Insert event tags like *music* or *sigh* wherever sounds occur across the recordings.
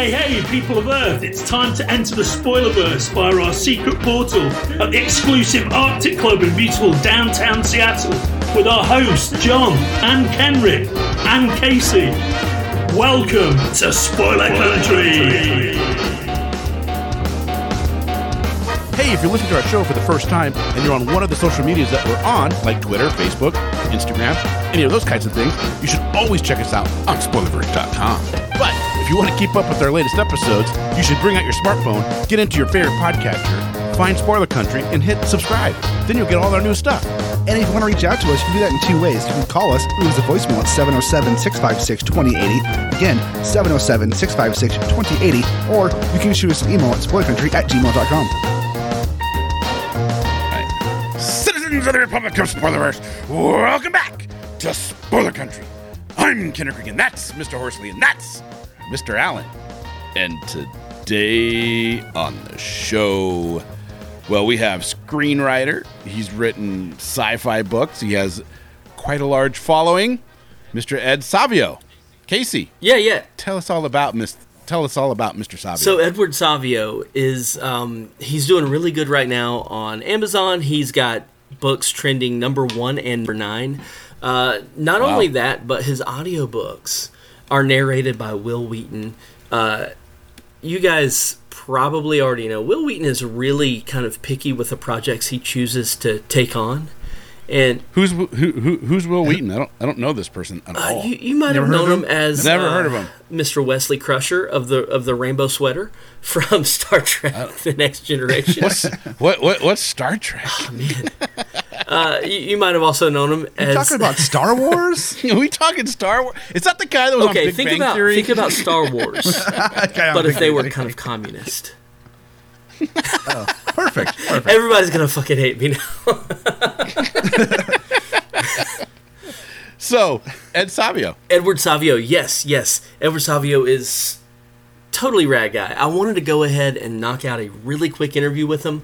Hey, hey, people of Earth, it's time to enter the Spoilerverse via our secret portal at the exclusive Arctic Club in beautiful downtown Seattle with our hosts, John and Kenric and Casey. Welcome to Spoiler Country! Hey, if you're listening to our show for the first time and you're on one of the social medias that we're on, like Twitter, Facebook, Instagram, any of those kinds of things, you should always check us out on spoilerverse.com. But if you want to keep up with our latest episodes, you should bring out your smartphone, get into your favorite podcaster, find Spoiler Country, and hit subscribe. Then you'll get all our new stuff. And if you want to reach out to us, you can do that in two ways. You can call us, leave us a voicemail at 707 656 2080. Again, 707 656 2080. Or you can shoot us an email at spoilercountry at gmail.com. Citizens of the Republic of Spoilerverse, welcome back to Spoiler Country. I'm Kenric and that's Mr. Horsley, and that's Mr. Allen. And today on the show, well, we have screenwriter. He's written sci-fi books. He has quite a large following. Mr. Ed Savio. Casey, Yeah, yeah. tell us all about Miss. Tell us all about Mr. Savio. So Edward Savio is um, he's doing really good right now on Amazon. He's got books trending number one and number nine. Uh, not Wow. only that, but his audiobooks are narrated by Wil Wheaton. Uh, you guys probably already know Wil Wheaton is really kind of picky with the projects he chooses to take on. And who's who, who, who's Wil Wheaton? I don't I don't know this person at uh, all. you, you might Never have known him, him? as Never uh, heard of him. Mr. Wesley Crusher of the of the Rainbow Sweater *laughs* from Star Trek: The Next Generation. What's what what what's Star Trek? Uh, you, you might have also known him as. Talking about Star Wars? Are *laughs* we talking Star Wars? Is that the guy that was on Big think Bang about Theory? think about Star Wars, *laughs* Okay, but if they were kind of communist, Perfect. Perfect. everybody's gonna fucking hate me now. *laughs* so Ed Savio. Edward Savio, yes, yes, Edward Savio is totally rad guy. I wanted to go ahead and knock out a really quick interview with him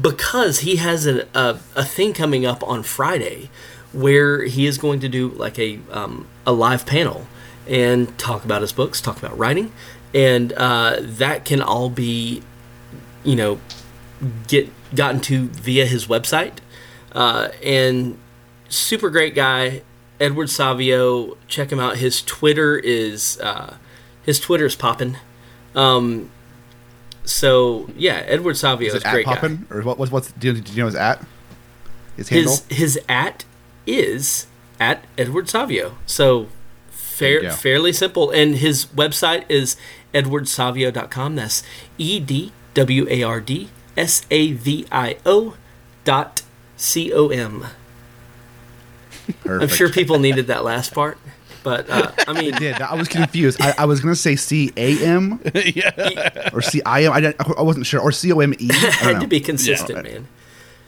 because he has a a, a thing coming up on Friday where he is going to do like a um, a live panel and talk about his books, talk about writing, and uh, that can all be, you know, get gotten to via his website. Uh, and super great guy, Edward Savio. Check him out. His Twitter is uh, his Twitter is popping. Um, so yeah, Edward Savio Is is, it a at great guy. Or what, what's, what's, do you, do you know his at? His handle? His his at is at Edward Savio. So fair, There you go. fairly simple. And his website is edwardsavio.com. That's E D W A R D S A V I O dot C O M. I'm sure people needed that last part. But uh, I mean, did. I was confused. I, I was going to say C A M *laughs* or C I M. I, wasn't sure. Or C O M E. *laughs* had to be consistent, man.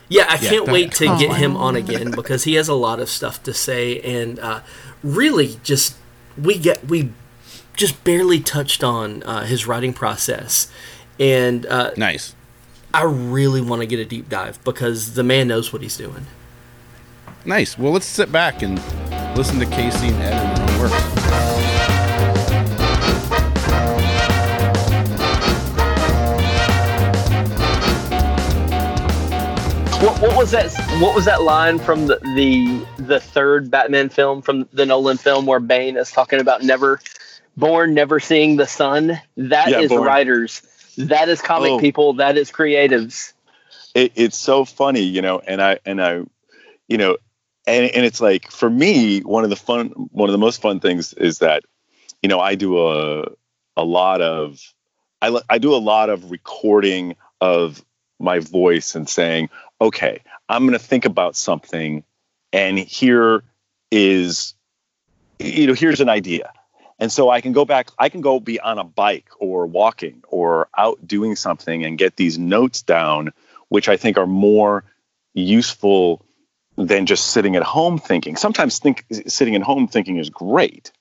Yeah, I can't that- wait to come get him on again *laughs* because he has a lot of stuff to say, and uh, really, just we get we just barely touched on uh, his writing process, and uh, Nice. I really want to get a deep dive because the man knows what he's doing. Nice. Well, let's sit back and listen to Casey and Ed and their own work. What, what was that? What was that line from the, the the third Batman film from the Nolan film where Bane is talking about never born, never seeing the sun? That is Yeah, Born. writers. That is comic Oh. people. That is creatives. it, it's so funny, you know, and I and I, you know, and and it's like for me, one of the fun, one of the most fun things is that, you know, I do a a lot of, I I do a lot of recording of my voice and saying, okay, I'm going to think about something, and here is, you know, here's an idea. And so I can go back, I can go be on a bike or walking or out doing something and get these notes down which I think are more useful than just sitting at home thinking. Sometimes think sitting at home thinking is great,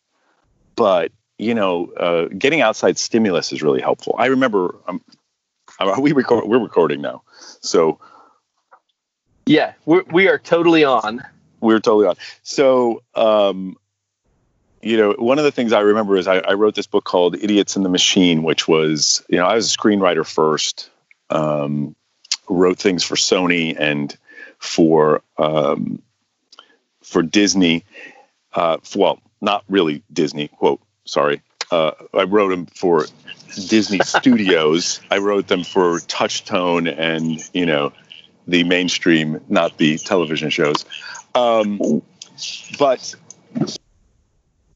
but you know, uh, getting outside stimulus is really helpful. I remember um, uh, *laughs* we record, we're recording now, so Yeah, we're, we are totally on. we're totally on. So, um, you know, one of the things I remember is I, I wrote this book called Idiots in the Machine, which was, you know, I was a screenwriter first, um, wrote things for Sony and for um, for Disney. Uh, well, not really Disney. Quote, sorry. Uh, I wrote them for Disney *laughs* Studios. I wrote them for Touchstone and you know the mainstream, not the television shows. Um, but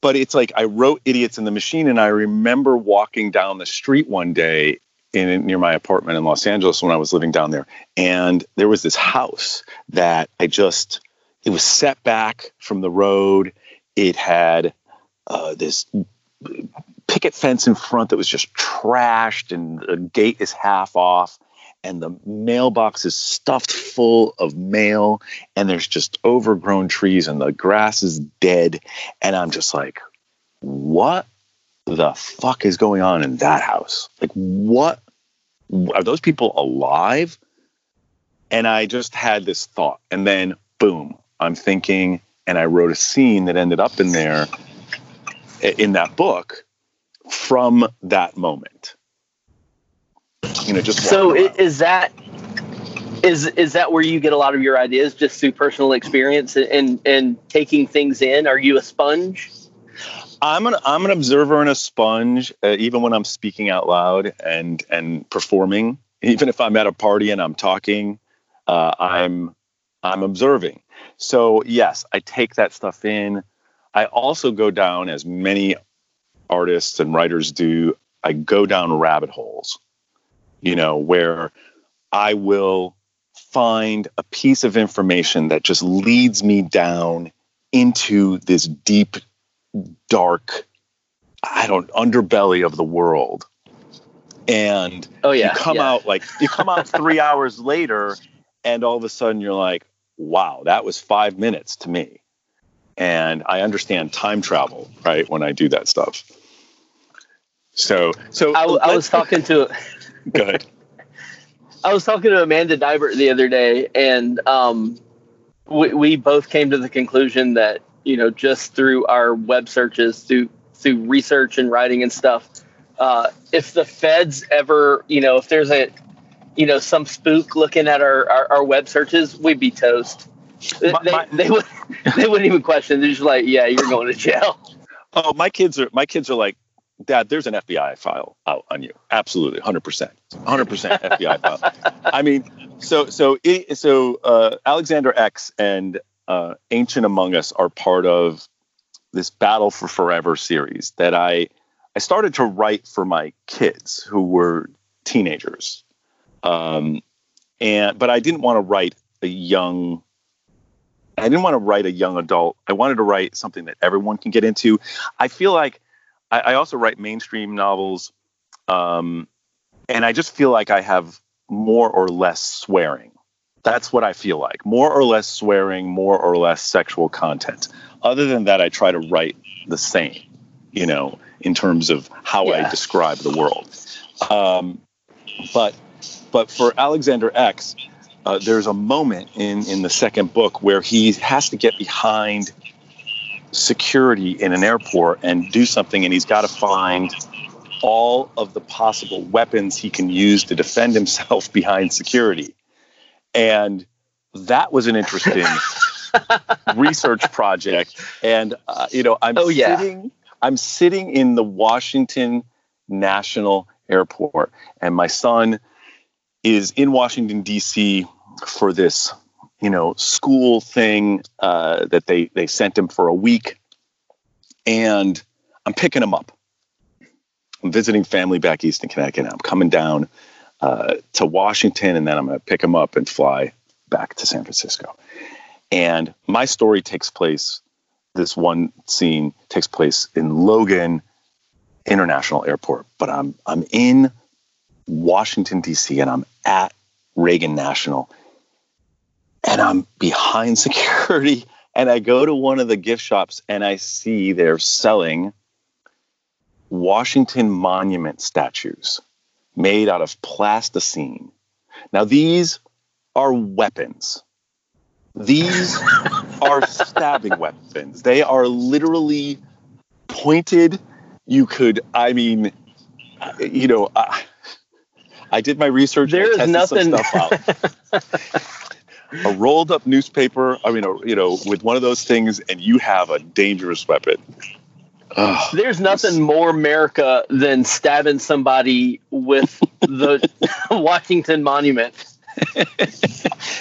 but it's like I wrote Idiots in the Machine, and I remember walking down the street one day in near my apartment in Los Angeles when I was living down there, and there was this house that I just it was set back from the road. It had uh, this picket fence in front that was just trashed, and the gate is half off, and the mailbox is stuffed full of mail, and there's just overgrown trees, and the grass is dead, and I'm just like, what the fuck is going on in that house? Like, what are those people alive? And I just had this thought, and then boom, I'm thinking, and I wrote a scene that ended up in there in that book from that moment. You know, just So walking i- around. is that is is that where you get a lot of your ideas just through personal experience and and taking things in? Are you a sponge? I'm an I'm an observer and a sponge, uh, even when I'm speaking out loud and and performing. Even if I'm at a party and I'm talking, uh, I'm I'm observing. So yes, I take that stuff in. I also go down, as many artists and writers do. I go down rabbit holes, you know, where I will find a piece of information that just leads me down into this deep dark i don't underbelly of the world. And Oh yeah, you come yeah. out like you come out three *laughs* hours later and all of a sudden you're like wow that was five minutes to me. And i understand time travel right when i do that stuff. So so I, I was talking to good I was talking to Amanda Dibert the other day, and um, we, we both came to the conclusion that you know just through our web searches, through through research and writing and stuff, uh, if the feds ever, you know, if there's a, you know, some spook looking at our our, our web searches, we'd be toast. They, My- my- they would they wouldn't even question. They're just like, yeah, you're going to jail. Oh, my kids are my kids are like, Dad, there's an FBI file out on you. Absolutely, hundred percent, hundred percent FBI file. I mean, so so it, so uh, Alexander X and uh, Ancient Among Us are part of this Battle for Forever series that I I started to write for my kids who were teenagers, um, and but I didn't want to write a young. I didn't want to write a young adult. I wanted to write something that everyone can get into. I feel like I, I also write mainstream novels, um, and I just feel like I have more or less swearing. That's what I feel like. More or less swearing, more or less sexual content. Other than that, I try to write the same, you know, in terms of how I describe the world. Um, but but for Alexander X, uh, there's a moment in in the second book where he has to get behind security in an airport and do something, and he's got to find all of the possible weapons he can use to defend himself *laughs* behind security. And that was an interesting *laughs* research project. And uh, you know, I'm Oh, yeah. sitting, I'm sitting in the Washington National Airport, and my son is in Washington D.C. for this, you know, school thing uh, that they they sent him for a week, and I'm picking him up. I'm visiting family back east in Connecticut. I'm coming down uh, to Washington, and then I'm going to pick him up and fly back to San Francisco. And my story takes place. This one scene takes place in Logan International Airport, but I'm I'm in Washington D.C. and I'm at Reagan National, and I'm behind *laughs* security. And I go to one of the gift shops and I see they're selling Washington Monument statues made out of plasticine. Now, these are weapons. These *laughs* are stabbing weapons. They are literally pointed. You could, I mean, you know, I, I did my research. I There's nothing- Some stuff out. *laughs* a rolled up newspaper. I mean, a, you know, with one of those things, and you have a dangerous weapon. There's nothing more America than stabbing somebody with the *laughs* Washington Monument. *laughs*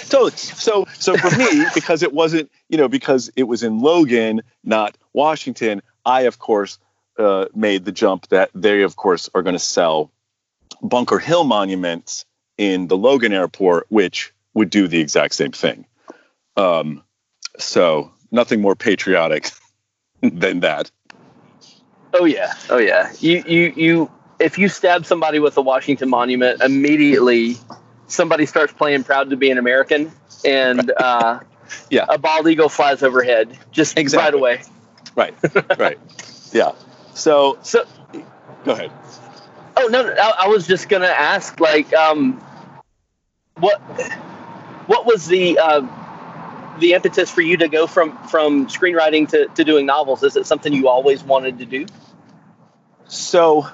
totally. So, so for me, because it wasn't, you know, because it was in Logan, not Washington, I of course uh, made the jump that they, of course, are going to sell Bunker Hill monuments in the Logan airport, which would do the exact same thing. Um, so nothing more patriotic *laughs* than that. Oh yeah, oh yeah. You you you. If you stab somebody with a Washington Monument, immediately somebody starts playing "Proud to Be an American," and uh, *laughs* Yeah. a bald eagle flies overhead just Exactly. right away. Right. right. *laughs* Yeah. So So go ahead. Oh no, no I, I was just gonna ask, like, um, what what was the uh, the impetus for you to go from from screenwriting to, to doing novels? Is it something you always wanted to do? So,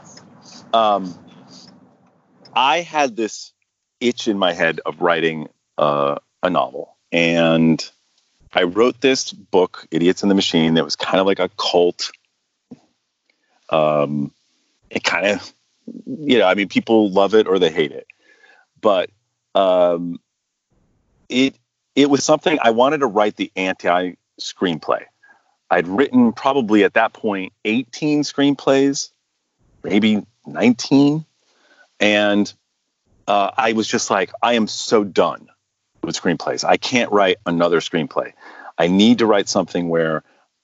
um, I had this itch in my head of writing uh, a novel, and I wrote this book, "Idiots in the Machine," that was kind of like a cult. Um, it kind of, you know, I mean, people love it or they hate it, but um, it it was something I wanted to write the anti screenplay. I'd written probably at that point 18 screenplays, maybe 19. And uh, I was just like, I am so done with screenplays. I can't write another screenplay. I need to write something where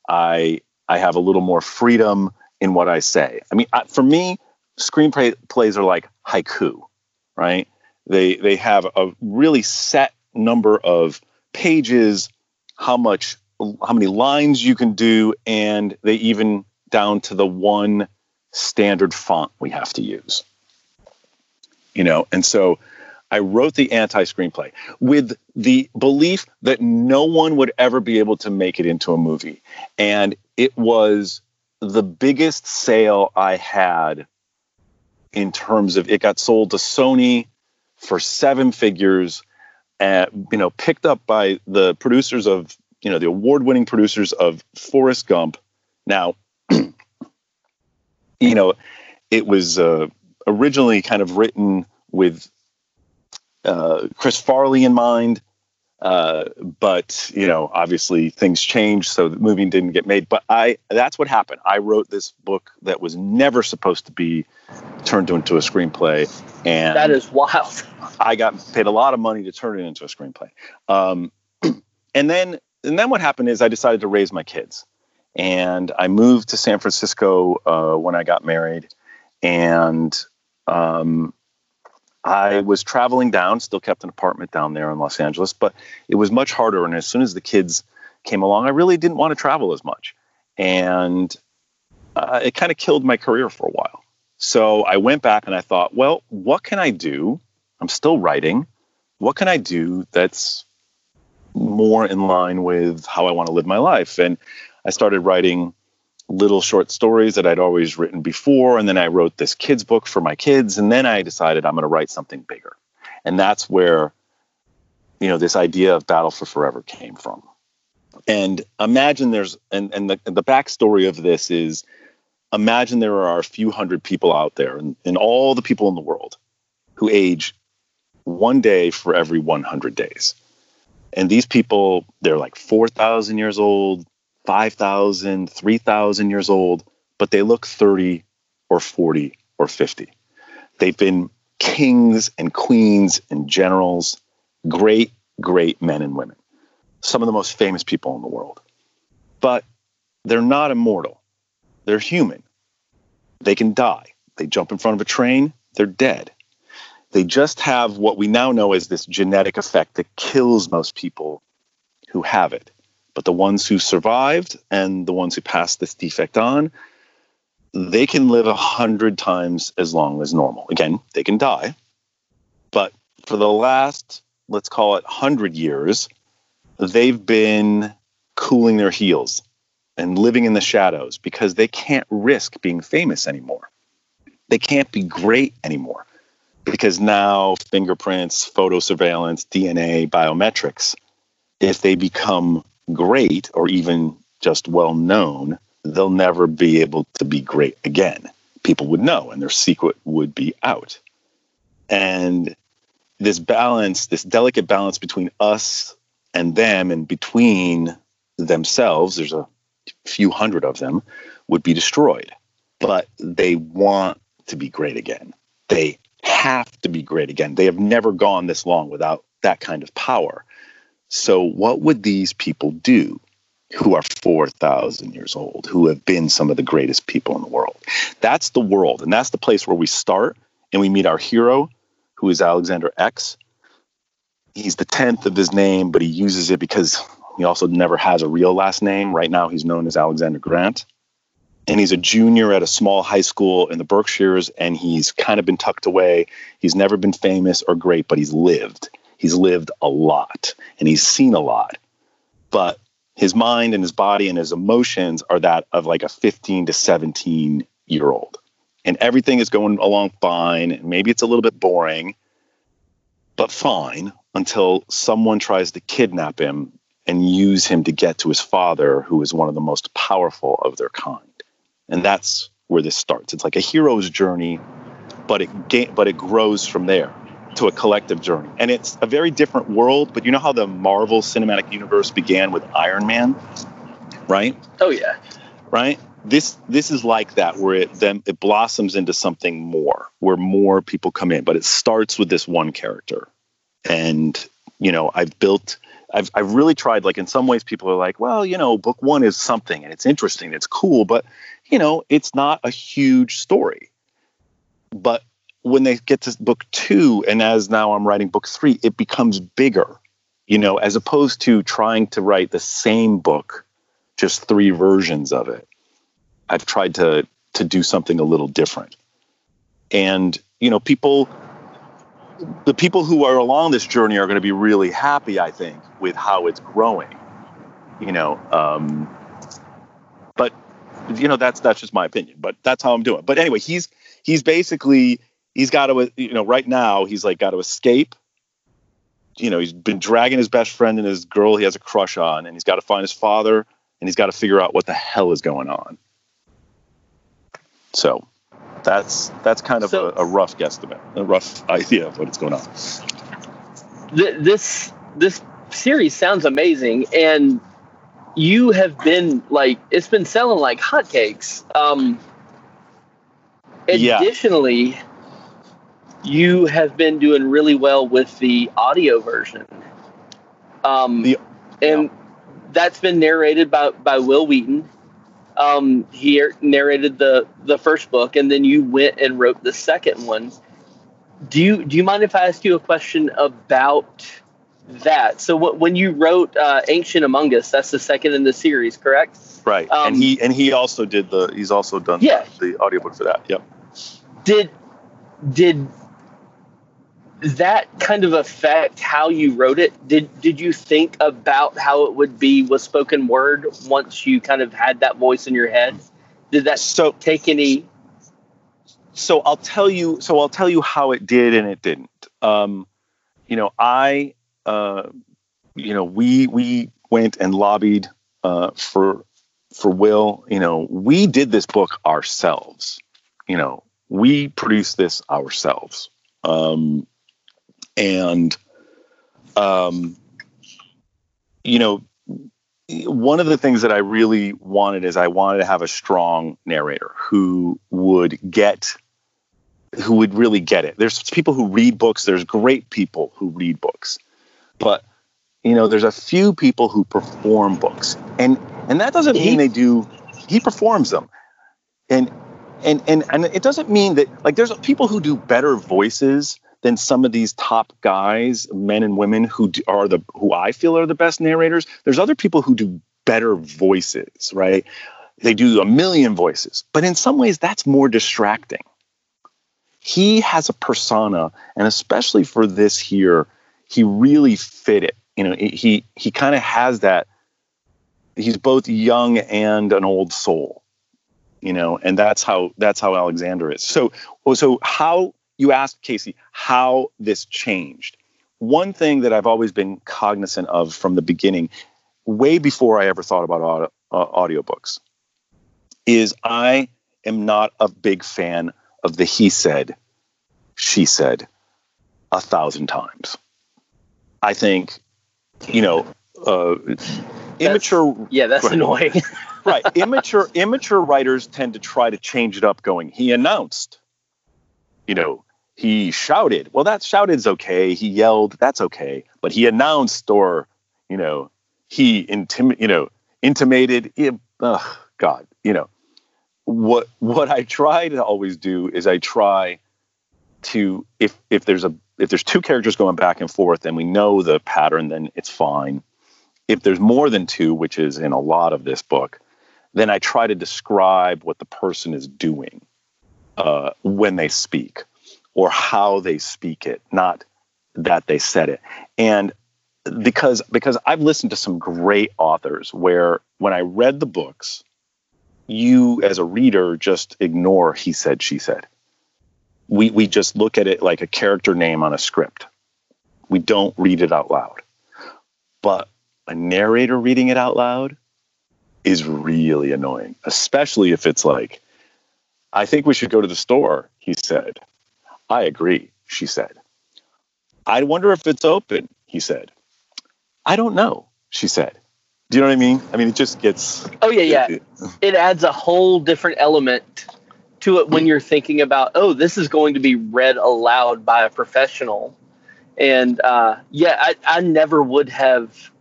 I I have a little more freedom in what I say. I mean, I, for me, screenplays are like haiku, right? They they have a really set number of pages, how much how many lines you can do, and they even down to the one standard font we have to use. You know, and so I wrote the anti screenplay with the belief that no one would ever be able to make it into a movie. And it was the biggest sale I had in terms of it got sold to Sony for seven figures, and you know, picked up by the producers of you know the award-winning producers of Forrest Gump. Now, *clears throat* you know, it was uh, originally kind of written with uh, Chris Farley in mind, uh, but you know, obviously things changed, so the movie didn't get made. But I, that's what happened. I wrote this book that was never supposed to be turned into a screenplay, and That is wild. I got paid a lot of money to turn it into a screenplay. Um, *clears throat* and then and then what happened is I decided to raise my kids, and I moved to San Francisco uh, when I got married, and um, I was traveling down. Still kept an apartment down there in Los Angeles, but it was much harder. And as soon as the kids came along, I really didn't want to travel as much, and uh, it kind of killed my career for a while. So I went back and I thought, well, what can I do? I'm still writing. What can I do that's more in line with how I want to live my life? And I started writing little short stories that I'd always written before. And then I wrote this kids' book for my kids. And then I decided I'm going to write something bigger. And that's where, you know, this idea of Battle for Forever came from. And imagine there's, and, and the, the backstory of this is imagine there are a few hundred people out there and, and all the people in the world who age one day for every 100 days. And these people, they're like 4,000 years old, 5,000, 3,000 years old, but they look 30 or 40 or 50. They've been kings and queens and generals, great, great men and women, some of the most famous people in the world. But they're not immortal, they're human. They can die. They jump in front of a train, they're dead. They just have what we now know as this genetic effect that kills most people who have it. But the ones who survived and the ones who passed this defect on, they can live a hundred times as long as normal. Again, they can die, but for the last, let's call it hundred years, they've been cooling their heels and living in the shadows because they can't risk being famous anymore. They can't be great anymore because now fingerprints, photo surveillance, DNA, biometrics, if they become great or even just well known, they'll never be able to be great again. People would know and their secret would be out. And this balance, this delicate balance between us and them and between themselves, there's a few hundred of them, would be destroyed. But they want to be great again. They have to be great again. They have never gone this long without that kind of power. So, what would these people do who are 4,000 years old, who have been some of the greatest people in the world? That's the world. And that's the place where we start and we meet our hero, who is Alexander X. He's the 10th of his name, but he uses it because he also never has a real last name. Right now, he's known as Alexander Grant and he's a junior at a small high school in the Berkshires, and he's kind of been tucked away. He's never been famous or great, but he's lived. He's lived a lot and he's seen a lot. But his mind and his body and his emotions are that of like a 15 to 17 year old. And everything is going along fine. Maybe it's a little bit boring, but fine until someone tries to kidnap him and use him to get to his father, who is one of the most powerful of their kind and that's where this starts. It's like a hero's journey, but it ga- but it grows from there to a collective journey, and it's a very different world. But you know how the Marvel Cinematic Universe began with Iron Man, right? Oh yeah, right. This this is like that, where it then it blossoms into something more, where more people come in. But it starts with this one character, and you know I've built. I've, I've really tried like in some ways people are like well you know book one is something and it's interesting it's cool but you know, it's not a huge story. But when they get to book two, and as now I'm writing book three, it becomes bigger, you know, as opposed to trying to write the same book, just three versions of it. I've tried to to do something a little different. And, you know, people the people who are along this journey are going to be really happy, I think, with how it's growing. You know, um, but you know that's that's just my opinion but that's how i'm doing but anyway he's he's basically he's got to you know right now he's like got to escape you know he's been dragging his best friend and his girl he has a crush on and he's got to find his father and he's got to figure out what the hell is going on so that's that's kind of so, a, a, rough guesstimate a rough idea of what's going on th- this this series sounds amazing and you have been like it's been selling like hotcakes. Um, additionally, yeah. You have been doing really well with the audio version. Um, the, and yeah. that's been narrated by, by Wil Wheaton. Um, he narrated the the first book, and then you went and wrote the second one. Do you do you mind if I ask you a question about that. So what, when you wrote uh, Ancient Among Us, that's the second in the series, correct? Right. Um, and he and he also did the he's also done yeah. the, the audiobook for that. Yep. Did did that kind of affect how you wrote it? Did did you think about how it would be with spoken word once you kind of had that voice in your head? Did that so take any so I'll tell you so I'll tell you how it did and it didn't. Um, you know, I uh, you know, we we went and lobbied uh, for for Wil. You know, we did this book ourselves. You know, we produced this ourselves, um, and um, you know, one of the things that I really wanted is I wanted to have a strong narrator who would get who would really get it. There's people who read books, there's great people who read books. But you know there's a few people who perform books. And and that doesn't mean they do he performs them. And and and and it doesn't mean that like there's people who do better voices than some of these top guys men and women who are the who i feel are the best narrators there's other people who do better voices right they do a million voices, but in some ways that's more distracting. He has a persona, and especially for this here, he really fit it. You know, he he kind of has that. He's both young and an old soul, you know, and that's how that's how Alexander is. So, so how you asked Casey how this changed. One thing that I've always been cognizant of from the beginning, way before I ever thought about audio, uh, audiobooks, is I am not a big fan of the he said, she said a thousand times. I think, you know, uh, immature. yeah, that's annoying. *laughs* *laughs* right. Immature immature writers tend to try to change it up going, he announced, you know, he shouted. Well, that shouted is okay. He yelled, that's okay. But he announced or, you know, he intim you know, intimated, oh, God, you know. What what I try to always do is I try to if if there's a if there's two characters going back and forth and we know the pattern, then it's fine. If there's more than two, which is in a lot of this book, then I try to describe what the person is doing uh, when they speak or how they speak it, not that they said it. And because because I've listened to some great authors where when I read the books, you as a reader just ignore he said she said we we just look at it like a character name on a script. We don't read it out loud. But a narrator reading it out loud is really annoying, especially if it's like, I think we should go to the store, he said. I agree, she said. I wonder if it's open, he said. I don't know, she said. Do you know what I mean? I mean, it just gets. Oh, yeah, yeah. It, it adds a whole different element to it when you're thinking about, oh, this is going to be read aloud by a professional. And uh, yeah, I, I never would have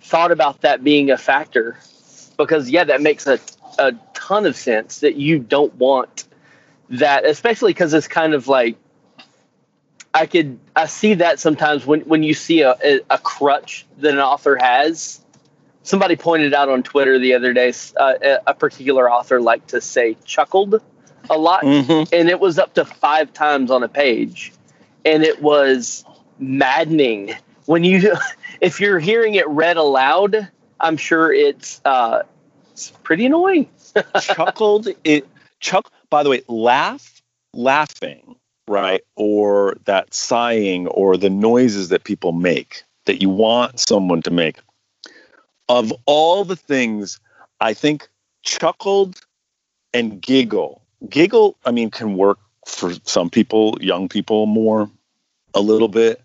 thought about that being a factor because, yeah, that makes a, a ton of sense that you don't want that, especially because it's kind of like, I could I see that sometimes when when you see a, a, crutch that an author has. Somebody pointed out on Twitter the other day uh, a particular author liked to say chuckled a lot, mm-hmm. and it was up to five times on a page, and it was maddening when you *laughs* if you're hearing it read aloud. I'm sure it's uh, it's pretty annoying. *laughs* Chuckled it chuck. By the way, laugh, laughing, right, or that sighing, or the noises that people make that you want someone to make. Of all the things, I think chuckled and giggle giggle i mean can work for some people young people more a little bit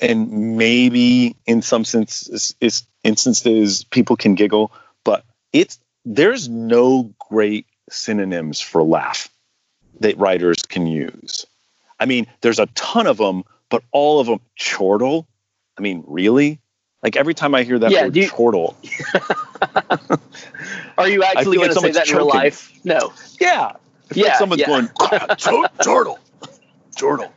and maybe in some sense instances people can giggle but it's there's no great synonyms for laugh that writers can use i mean there's a ton of them but all of them chortle i mean really like every time i hear that yeah, word you, chortle *laughs* are you actually going like to say that in real life no yeah yeah, like someone's yeah. going *laughs* chortle, chortle.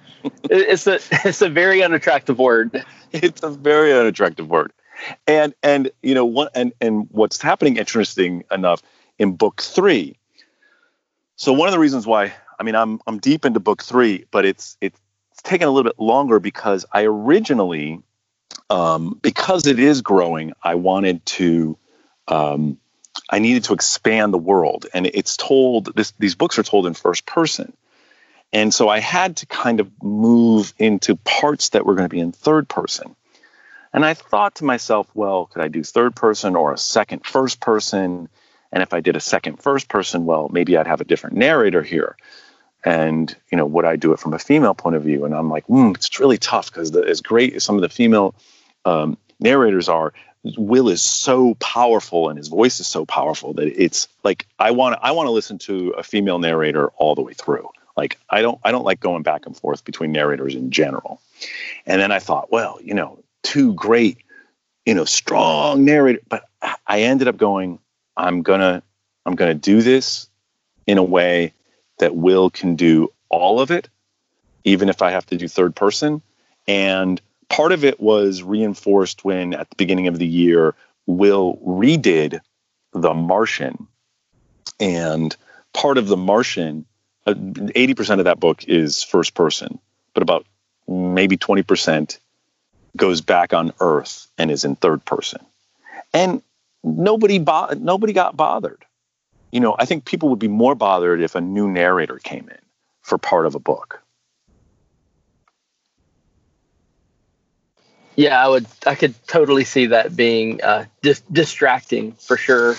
it's a it's a very unattractive word. *laughs* It's a very unattractive word, and and you know what and and what's happening interesting enough in book three. So one of the reasons why I mean I'm I'm deep into book three, but it's it's taken a little bit longer because I originally um, because it is growing, I wanted to um, I needed to expand the world. And it's told, this, these books are told in first person. And so I had to kind of move into parts that were going to be in third person. And I thought to myself, well, could I do third person or a second first person? And if I did a second first person, well, maybe I'd have a different narrator here. And, you know, would I do it from a female point of view? And I'm like, mm, it's really tough because as great as some of the female um, narrators are, Wil is so powerful and his voice is so powerful that it's like I want I want to listen to a female narrator all the way through. Like I don't I don't like going back and forth between narrators in general. And then I thought, well, you know, two great, you know, strong narrator, but I ended up going I'm to I'm to do this in a way that Wil can do all of it even if I have to do third person. And part of it was reinforced when at the beginning of the year will redid the martian. And part of The Martian, uh, eighty percent of that book is first person, but about maybe twenty percent goes back on Earth and is in third person, and nobody bo- nobody got bothered. You know, I think people would be more bothered if a new narrator came in for part of a book. Yeah, I would. I could totally see that being uh, dis- distracting for sure.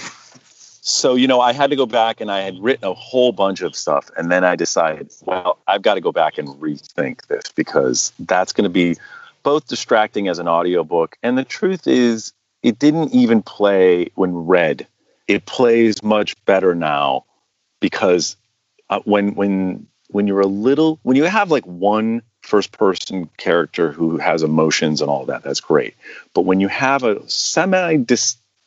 So, you know, I had to go back and I had written a whole bunch of stuff. And then I decided, well, I've got to go back and rethink this because that's going to be both distracting as an audiobook. And the truth is, it didn't even play when read. It plays much better now because uh, when when when you're a little when you have like one first person character who has emotions and all that that's great but when you have a semi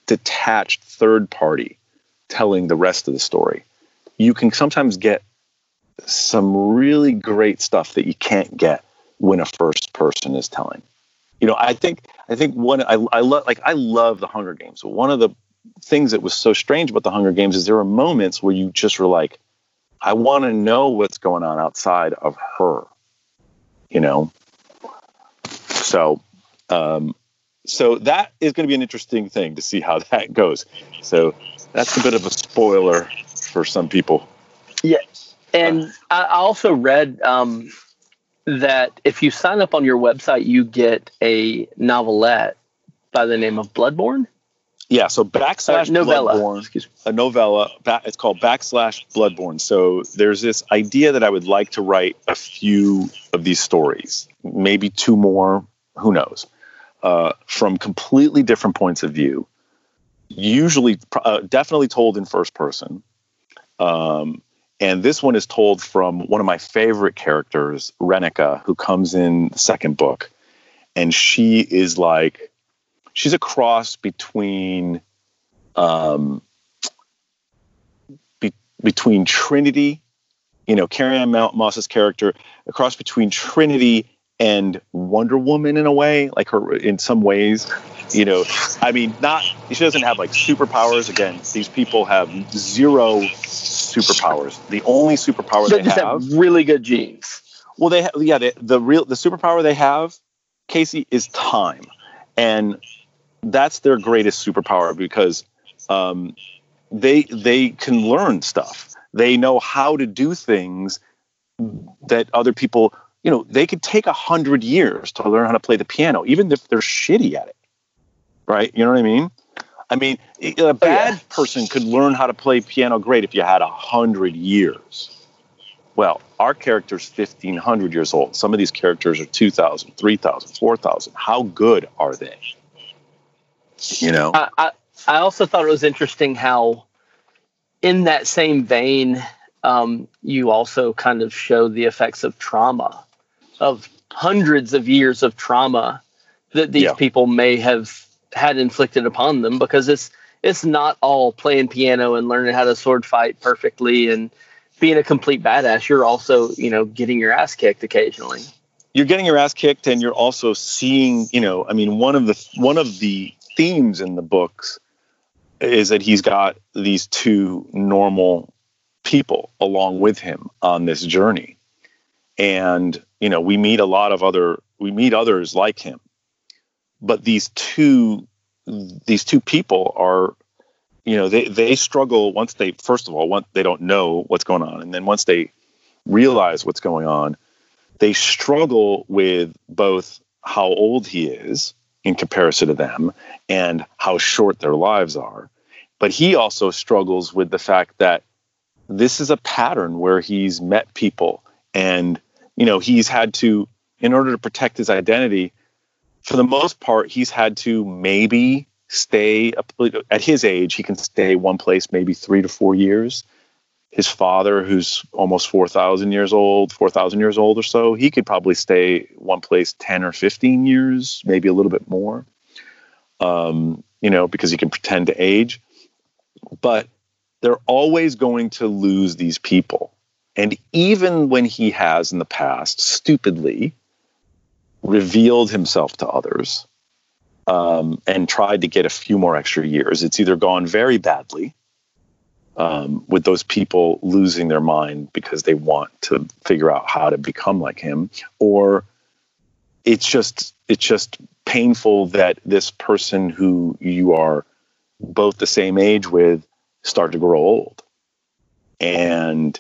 detached third party telling the rest of the story you can sometimes get some really great stuff that you can't get when a first person is telling you know i think i think one i, I love like i love the hunger games one of the things that was so strange about the hunger games is there were moments where you just were like I want to know what's going on outside of her, you know? So, um, so that is going to be an interesting thing to see how *laughs* that goes. So that's a bit of a spoiler for some people. Yeah. And I also read um, that if you sign up on your website, you get a novelette by the name of Bloodborne. Yeah, so backslash novella. Bloodborne, a novella. It's called backslash Bloodborne. So there's this idea that I would like to write a few of these stories, maybe two more, who knows, uh, from completely different points of view. Usually, uh, definitely told in first person. Um, and this one is told from one of my favorite characters, Renika, who comes in the second book. And she is like she's a cross between um, be, between Trinity, you know, Carrie-Anne Moss's character, a cross between Trinity and Wonder Woman in a way, like her in some ways. You know, I mean, not she doesn't have like superpowers. Again, these people have zero superpowers. The only superpower they, they just have, have really good genes. Well, they have yeah. They, the real the superpower they have, Casey, is time, and that's their greatest superpower because um, they they can learn stuff. They know how to do things that other people, you know, they could take a hundred years to learn how to play the piano, even if they're shitty at it. Right? You know what I mean? I mean, a bad oh, yeah. person could learn how to play piano great if you had a hundred years. Well, our character's 1500 years old. Some of these characters are 2000, 3000, 4000. How good are they? You know, I, I, I also thought it was interesting how, in that same vein, um, you also kind of show the effects of trauma, of hundreds of years of trauma that these yeah. people may have had inflicted upon them because it's it's not all playing piano and learning how to sword fight perfectly and being a complete badass. You're also, you know, getting your ass kicked occasionally. You're getting your ass kicked, and you're also seeing, you know, I mean, one of the one of the themes in the books is that he's got these two normal people along with him on this journey and you know we meet a lot of other we meet others like him but these two these two people are you know they they struggle once they first of all once they don't know what's going on and then once they realize what's going on they struggle with both how old he is in comparison to them and how short their lives are. But he also struggles with the fact that this is a pattern where he's met people and you know he's had to in order to protect his identity for the most part he's had to maybe stay at his age he can stay one place maybe 3 to 4 years. His father who's almost 4000 years old 4000 years old or so he could probably stay one place 10 or 15 years maybe a little bit more um, you know because he can pretend to age. But they're always going to lose these people. And even when he has in the past stupidly revealed himself to others um, and tried to get a few more extra years. It's either gone very badly um, with those people losing their mind because they want to figure out how to become like him, or it's just it's just painful that this person who you are both the same age with start to grow old, and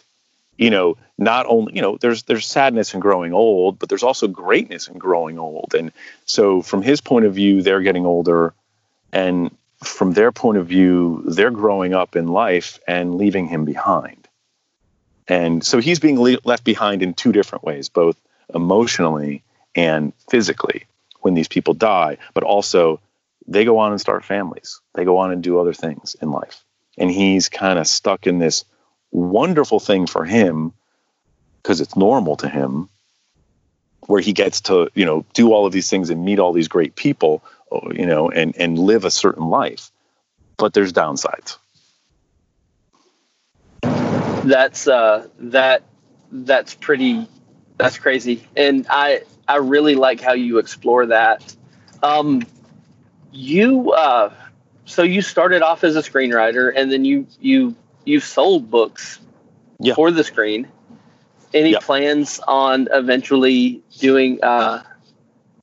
you know not only you know there's there's sadness in growing old, but there's also greatness in growing old, and so from his point of view, they're getting older, and from their point of view, they're growing up in life and leaving him behind. And so he's being le- left behind in two different ways, both emotionally and physically when these people die, but also they go on and start families. They go on and do other things in life. And he's kind of stuck in this wonderful thing for him because it's normal to him where he gets to, you know, do all of these things and meet all these great people you know, and and live a certain life. But there's downsides. That's uh that that's pretty that's crazy. And I I really like how you explore that. Um you uh so you started off as a screenwriter and then you you you sold books yeah. for the screen. Any Yep. plans on eventually doing uh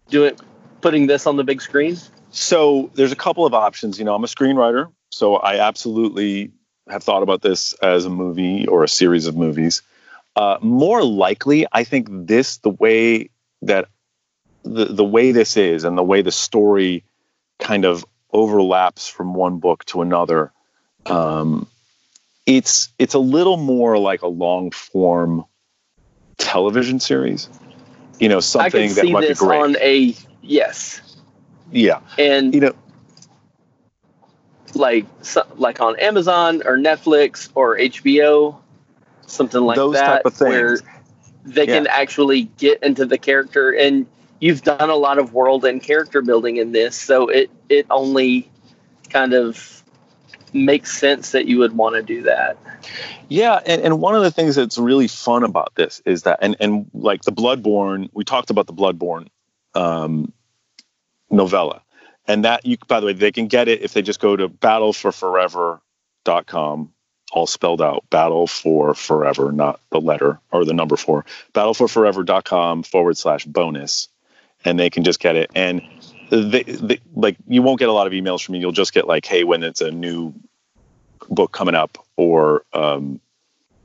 doing putting this on the big screen? So there's a couple of options. You know, I'm a screenwriter, so I absolutely have thought about this as a movie or a series of movies. Uh, more likely, I think this the way that the the way this is and the way the story kind of overlaps from one book to another. Um, it's it's a little more like a long form television series. You know, I something can that might be this great. on a yes. yeah, And you know, like so, like on Amazon or Netflix or HBO, something like Those that, type of things. where they can actually get into the character. And you've done a lot of world and character building in this, so it it only kind of makes sense that you would want to do that. Yeah, and, and one of the things that's really fun about this is that, and and like the Bloodborne, we talked about the Bloodborne um, novella, and that you, by the way, they can get it if they just go to battleforforever.com, all spelled out, battle for forever, not the letter or the number four, battleforforever.com forward slash bonus, and they can just get it. And like you won't get a lot of emails from me. You'll just get like, hey, when it's a new book coming up or um,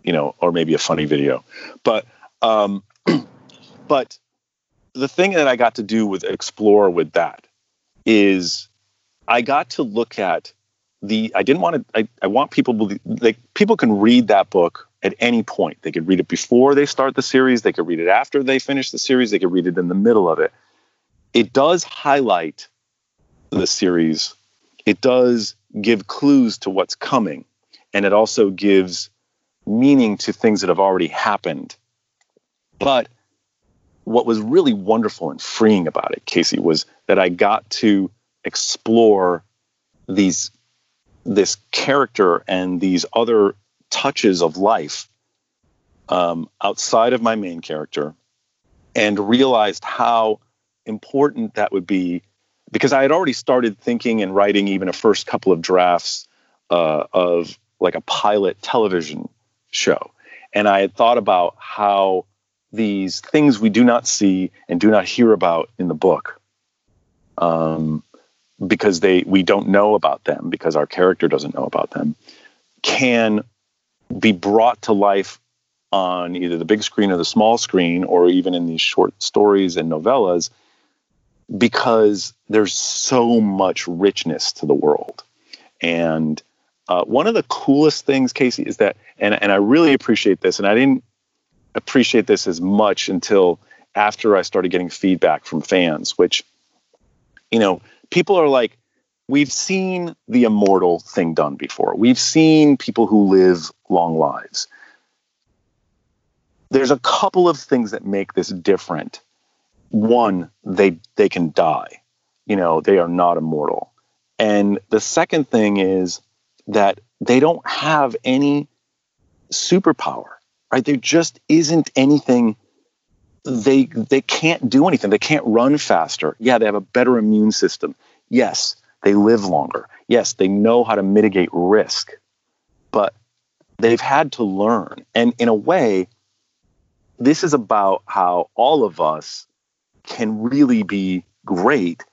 you know or maybe a funny video. But um, *clears throat* but the thing that i got to do with explore with that is i got to look at the i didn't want to i, I want people like people can read that book at any point. They could read it before they start the series. They could read it after they finish the series. They could read it in the middle of it it does highlight the series. It does give clues to what's coming and it also gives meaning to things that have already happened. But what was really wonderful and freeing about it casey was that i got to explore these this character and these other touches of life um, outside of my main character and realized how important that would be because I had already started thinking and writing even a first couple of drafts uh, of like a pilot television show. And I had thought about how these things we do not see and do not hear about in the book um, because they we don't know about them because our character doesn't know about them can be brought to life on either the big screen or the small screen or even in these short stories and novellas because there's so much richness to the world. And uh, one of the coolest things, Casey, is that, and, and I really appreciate this, and I didn't appreciate this as much until after I started getting feedback from fans, which, you know, people are like, we've seen the immortal thing done before. We've seen people who live long lives. There's a couple of things that make this different one they they can die. You know they are not immortal. And the second thing is that they don't have any superpower right? There just isn't anything. They they can't do anything. They can't run faster. Yeah they have a better immune system. Yes they live longer. Yes they know how to mitigate risk. But they've had to learn. And in a way, this is about how all of us can really be great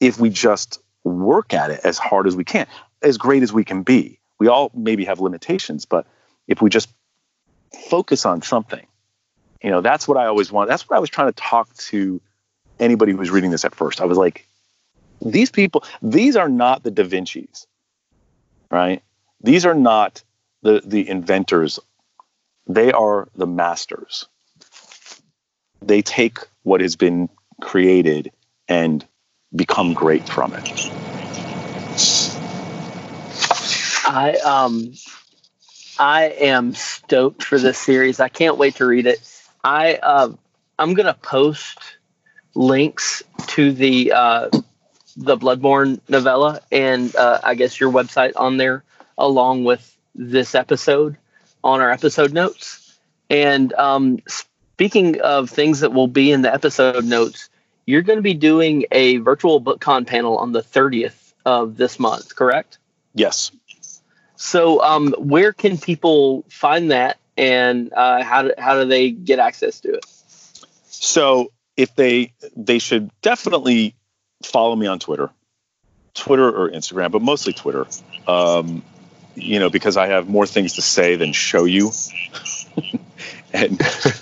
if we just work at it as hard as we can, as great as we can be. We all maybe have limitations, but if we just focus on something, you know, that's what I always want. That's what I was trying to talk to anybody who was reading this at first. I was like, these people, these are not the Da Vinci's, right? These are not the the inventors. They are the masters. They take what has been created and become great from it. I um I am stoked for this series. I can't wait to read it. I uh, I'm gonna post links to the uh, the Bloodborne novella and uh, I guess your website on there along with this episode on our episode notes. And um, speaking of things that will be in the episode notes, you're going to be doing a virtual BookCon panel on the 30th of this month, correct? Yes. So, um, where can people find that, and uh, how do, how do they get access to it? So, if they they should definitely follow me on Twitter, Twitter or Instagram, but mostly Twitter. Um, you know, because I have more things to say than show you. *laughs* and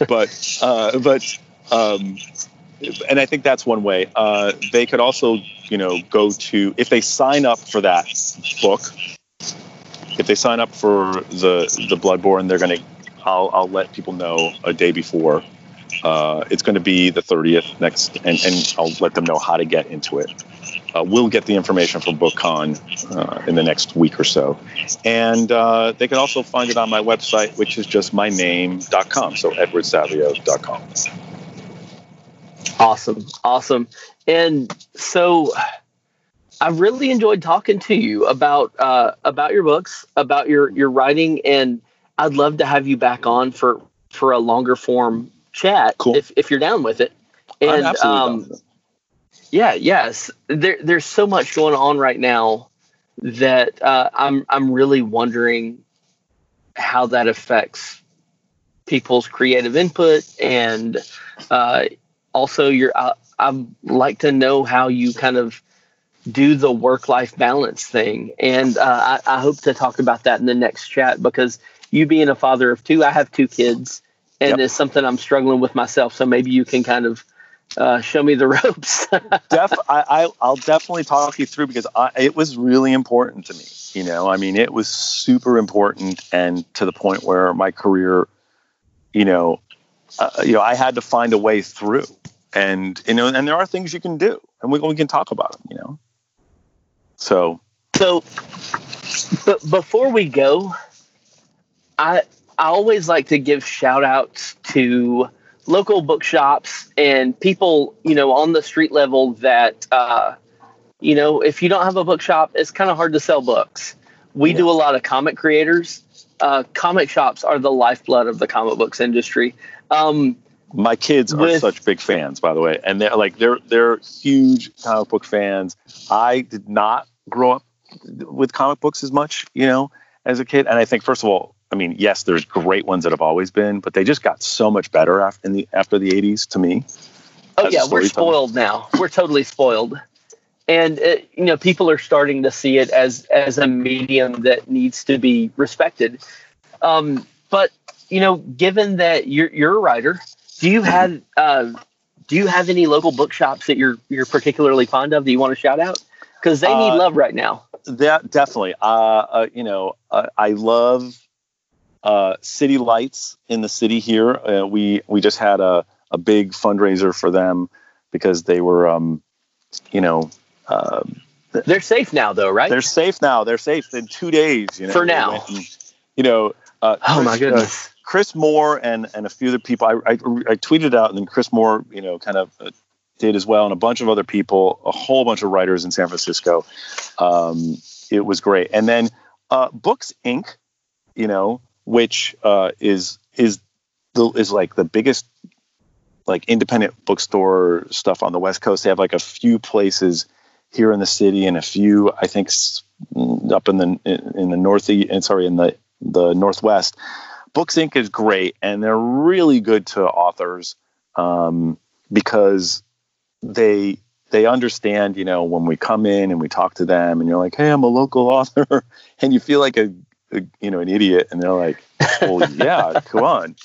but uh, but um, and I think that's one way. Uh, they could also, you know, go to if they sign up for that book. If they sign up for the the Bloodborne, they're gonna. I'll I'll let people know a day before. Uh, it's going to be the 30th next, and, and I'll let them know how to get into it. Uh, we'll get the information from BookCon uh, in the next week or so. And uh, they can also find it on my website, which is just my name.com. So edwardsavio.com. Awesome. Awesome. And so I really enjoyed talking to you about uh, about your books, about your your writing, and I'd love to have you back on for for a longer form chat Cool. if if you're down with it. And absolutely down um, with it. Yeah, yes, there there's so much going on right now that uh, I'm I'm really wondering how that affects people's creative input and uh, also your uh, I'd like to know how you kind of do the work life balance thing. And uh, I, I hope to talk about that in the next chat because you being a father of two I have two kids and Yep. it's something I'm struggling with myself. So maybe you can kind of uh, show me the *laughs* ropes Def, I, I, I'll definitely talk you through because I, it was really important to me. You know, I mean, it was super important, and to the point where my career, you know, uh, you know, I had to find a way through, and you know, and there are things you can do, and we, we can talk about them. You know, so So, but before we go, I I always like to give shout outs to local bookshops and people, you know, on the street level that, uh, you know, if you don't have a bookshop, it's kind of hard to sell books. We do a lot of comic creators. Uh, comic shops are the lifeblood of the comic books industry. Um, my kids are With- such big fans, by the way, and they're like they're they're huge comic book fans. I did not grow up with comic books as much, you know, as a kid, and I think first of all, I mean, yes, there's great ones that have always been, but they just got so much better after in the after the '80s to me. Oh yeah, we're spoiled now. We're totally spoiled, and it, you know people are starting to see it as as a medium that needs to be respected. Um, but you know, given that you're you're a writer, do you have *clears throat* uh, do you have any local bookshops that you're you're particularly fond of that you want to shout out? Because they need Uh, love right now. That definitely. Uh, uh you know, uh, I love uh, City Lights in the city here. Uh, we we just had a a big fundraiser for them because they were, um, you know. Um, They're safe now, though, right? They're safe now. They're safe in two days. You know, For now. and, you know. Uh, oh my Chris- goodness. Chris Moore and and a few other people. I, I I tweeted out, and then Chris Moore, you know, kind of uh, did as well, and a bunch of other people, a whole bunch of writers in San Francisco. Um, it was great, and then uh, Books Inc. You know, which uh, is is the is like the biggest like independent bookstore stuff on the West Coast. They have like a few places here in the city and a few, I think, up in the in the northeast and sorry in the the Northwest. Books Inc. is great, and they're really good to authors um, because they they understand. You know, when we come in and we talk to them, and you're like, "Hey, I'm a local *laughs* author," and you feel like a, a you know an idiot, and they're like, "Well, yeah, *laughs* come on."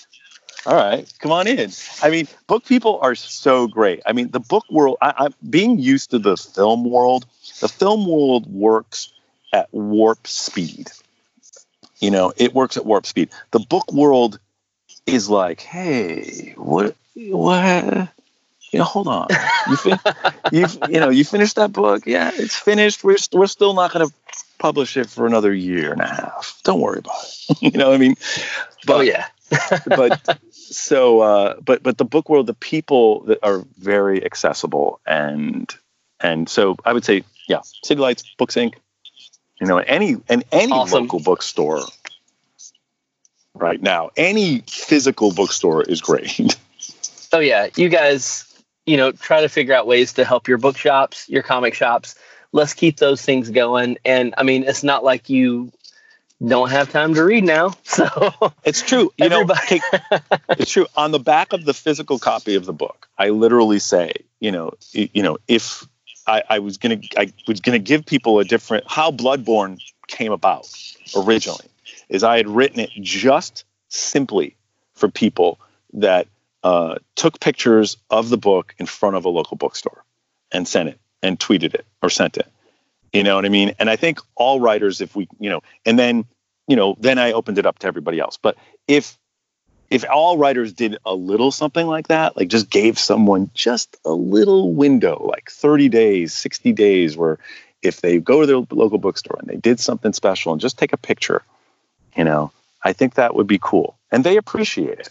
All right, come on in. I mean, book people are so great. I mean, the book world. I, I'm being used to the film world. The film world works at warp speed. You know, it works at warp speed. The book world is like, hey, what, what? You know, hold on. You fin- you you know, you finished that book. Yeah, it's finished. We're st- we're still not going to publish it for another year and a half. Don't worry about it. *laughs* you know what I mean? oh yeah. *laughs* but so uh, but but the book world the people that are very accessible and and so i would say yeah city lights books inc you know any and any Awesome. local bookstore right now any physical bookstore is great *laughs* Oh yeah, you guys, you know, try to figure out ways to help your bookshops, your comic shops. Let's keep those things going. And I mean, it's not like you don't have time to read now. *laughs* So it's true you know Everybody- take, *laughs* it's true on the back of the physical copy of the book i literally say you know you know if i, I was gonna i was gonna give people a different how bloodborne came about originally is i had written it just simply for people that uh, took pictures of the book in front of a local bookstore and sent it and tweeted it or sent it. You know what i mean? And i think all writers if we you know and then you know then i opened it up to everybody else. But if if all writers did a little something like that like just gave someone just a little window like 30 days 60 days where if they go to their local bookstore and they did something special and just take a picture you know i think that would be cool. And they appreciate it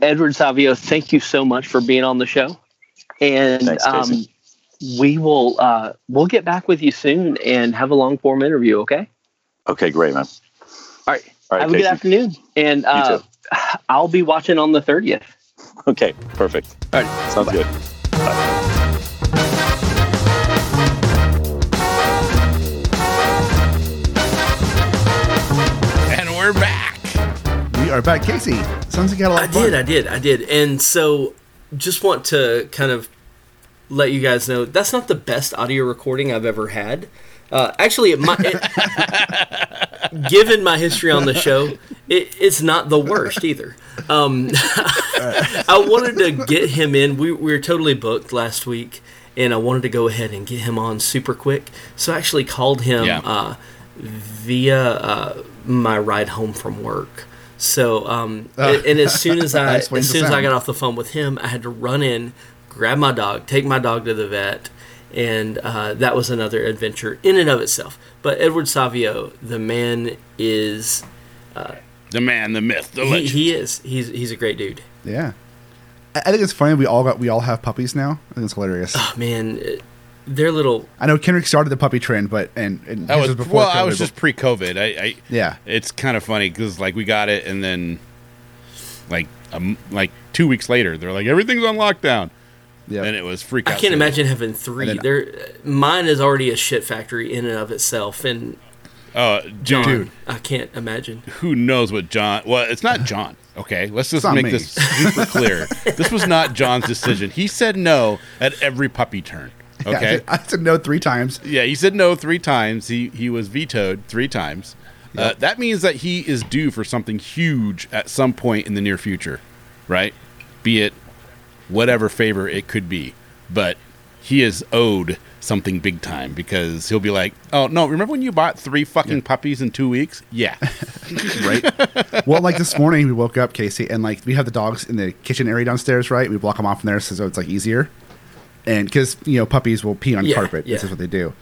Edward Savio, thank you so much for being on the show. And Thanks, um, we will uh, we'll get back with you soon and have a long form interview, okay? okay great man All right. all right have a good afternoon. And uh. I'll be watching on the 30th. okay perfect All right. sounds good And we're back. We are back. Casey, sounds like you had a lot I of fun. did, I did, I did. And so just want to kind of let you guys know that's not the best audio recording I've ever had. Uh, actually, it might, it, *laughs* given my history on the show, it, it's not the worst either. Um, *laughs* I wanted to get him in. We, we were totally booked last week, and I wanted to go ahead and get him on super quick. So I actually called him Yeah. uh, via uh, my ride home from work. So, um, and, and as soon as *laughs* I, as soon as I got off the phone with him, I had to run in, grab my dog, take my dog to the vet, and uh, that was another adventure in and of itself. But Edward Savio, the man is The man, the myth, the he, legend. he is he's he's a great dude. Yeah. I I think it's funny we all got we all have puppies now. I think it's hilarious. Oh, man, they're little. I know Kenric started the puppy trend, but and, and I his was before well. I was just pre-COVID. I, I Yeah. It's kind of funny because like we got it, and then like um, like two weeks later, they're like everything's on lockdown, yeah. and it was freak out. I can't season. imagine having three. Then- There, mine is already a shit factory in and of itself, and Uh, John, dude, I can't imagine. who knows what John? Well, it's not John. Okay, let's just make me. this super clear. this was not John's decision. He said no at every puppy turn. *laughs* Yeah, Okay. I said no three times. Yeah, he said no three times. He he was vetoed three times. Uh, that means that he is due for something huge at some point in the near future, right? Be it whatever favor it could be, but he is owed something big time because he'll be like, "Oh no, remember when you bought three fucking puppies in two weeks? Yeah, *laughs* right? well, like this morning, we woke up, Casey, and like we have the dogs in the kitchen area downstairs, right? We block them off in there so it's like easier. And because, you know, puppies will pee on Yeah, carpet. yeah. This is what they do.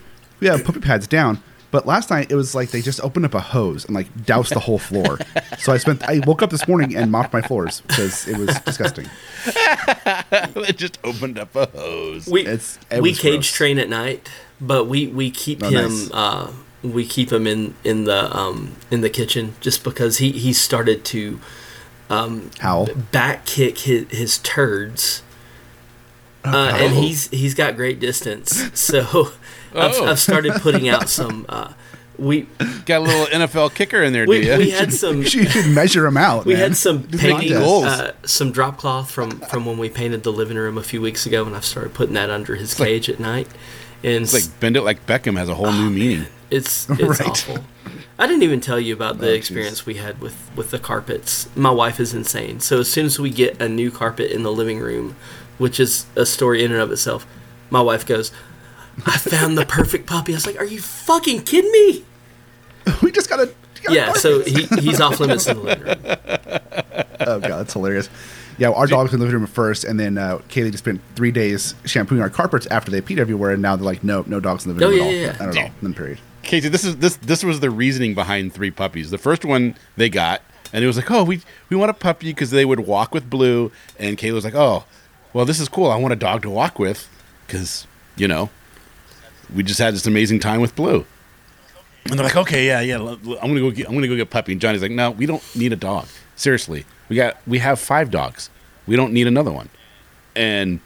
We have puppy pads down. But last night, it was like they just opened up a hose and like doused the whole floor. *laughs* so I spent, I woke up this morning and mopped my floors because it was disgusting. *laughs* it just opened up a hose." We It's- it we cage gross. train at night, but we we keep Oh, him. nice. Uh, we keep him in in the um in the kitchen just because he he started to Howl. back kick his his turds. Uh, and he's he's got great distance, *laughs* so I've, Oh. I've started putting out *laughs* some. Uh, we Got a little NFL kicker in there, we, do you? we had some *laughs* You should measure them out. we man. had some Just painting, goals. uh, some drop cloth from from when we painted the living room a few weeks ago, and I've started putting that under his cage at night. And It's like bend it like Beckham has a whole new meaning. It's it's Right. awful. I didn't even tell you about the Oh, experience we had with with the carpets. My wife is insane. So as soon as we get a new carpet in the living room, which is a story in and of itself, my wife goes, "I found the perfect puppy." I was like, "Are you fucking kidding me?" *laughs* we just gotta. gotta Yeah. So he, he's off limits in the living room. Oh god, that's hilarious. Yeah, our dogs in the living room first, and then uh, Kaylee just spent three days shampooing our carpets after they peed everywhere, and now they're like, no, no dogs in the living Oh, room yeah, at yeah, all. yeah. Not at all. Then period. Casey, this is this this was the reasoning behind three puppies. The first one they got, and it was like, oh, we we want a puppy because they would walk with Blue, and Kaylee was like, oh, well, this is cool. I want a dog to walk with because you know we just had this amazing time with Blue. And they're like, okay, yeah, yeah, I'm gonna go get I'm gonna go get a puppy. And Johnny's like, no, we don't need a dog. Seriously, we got we have five dogs. We don't need another one. And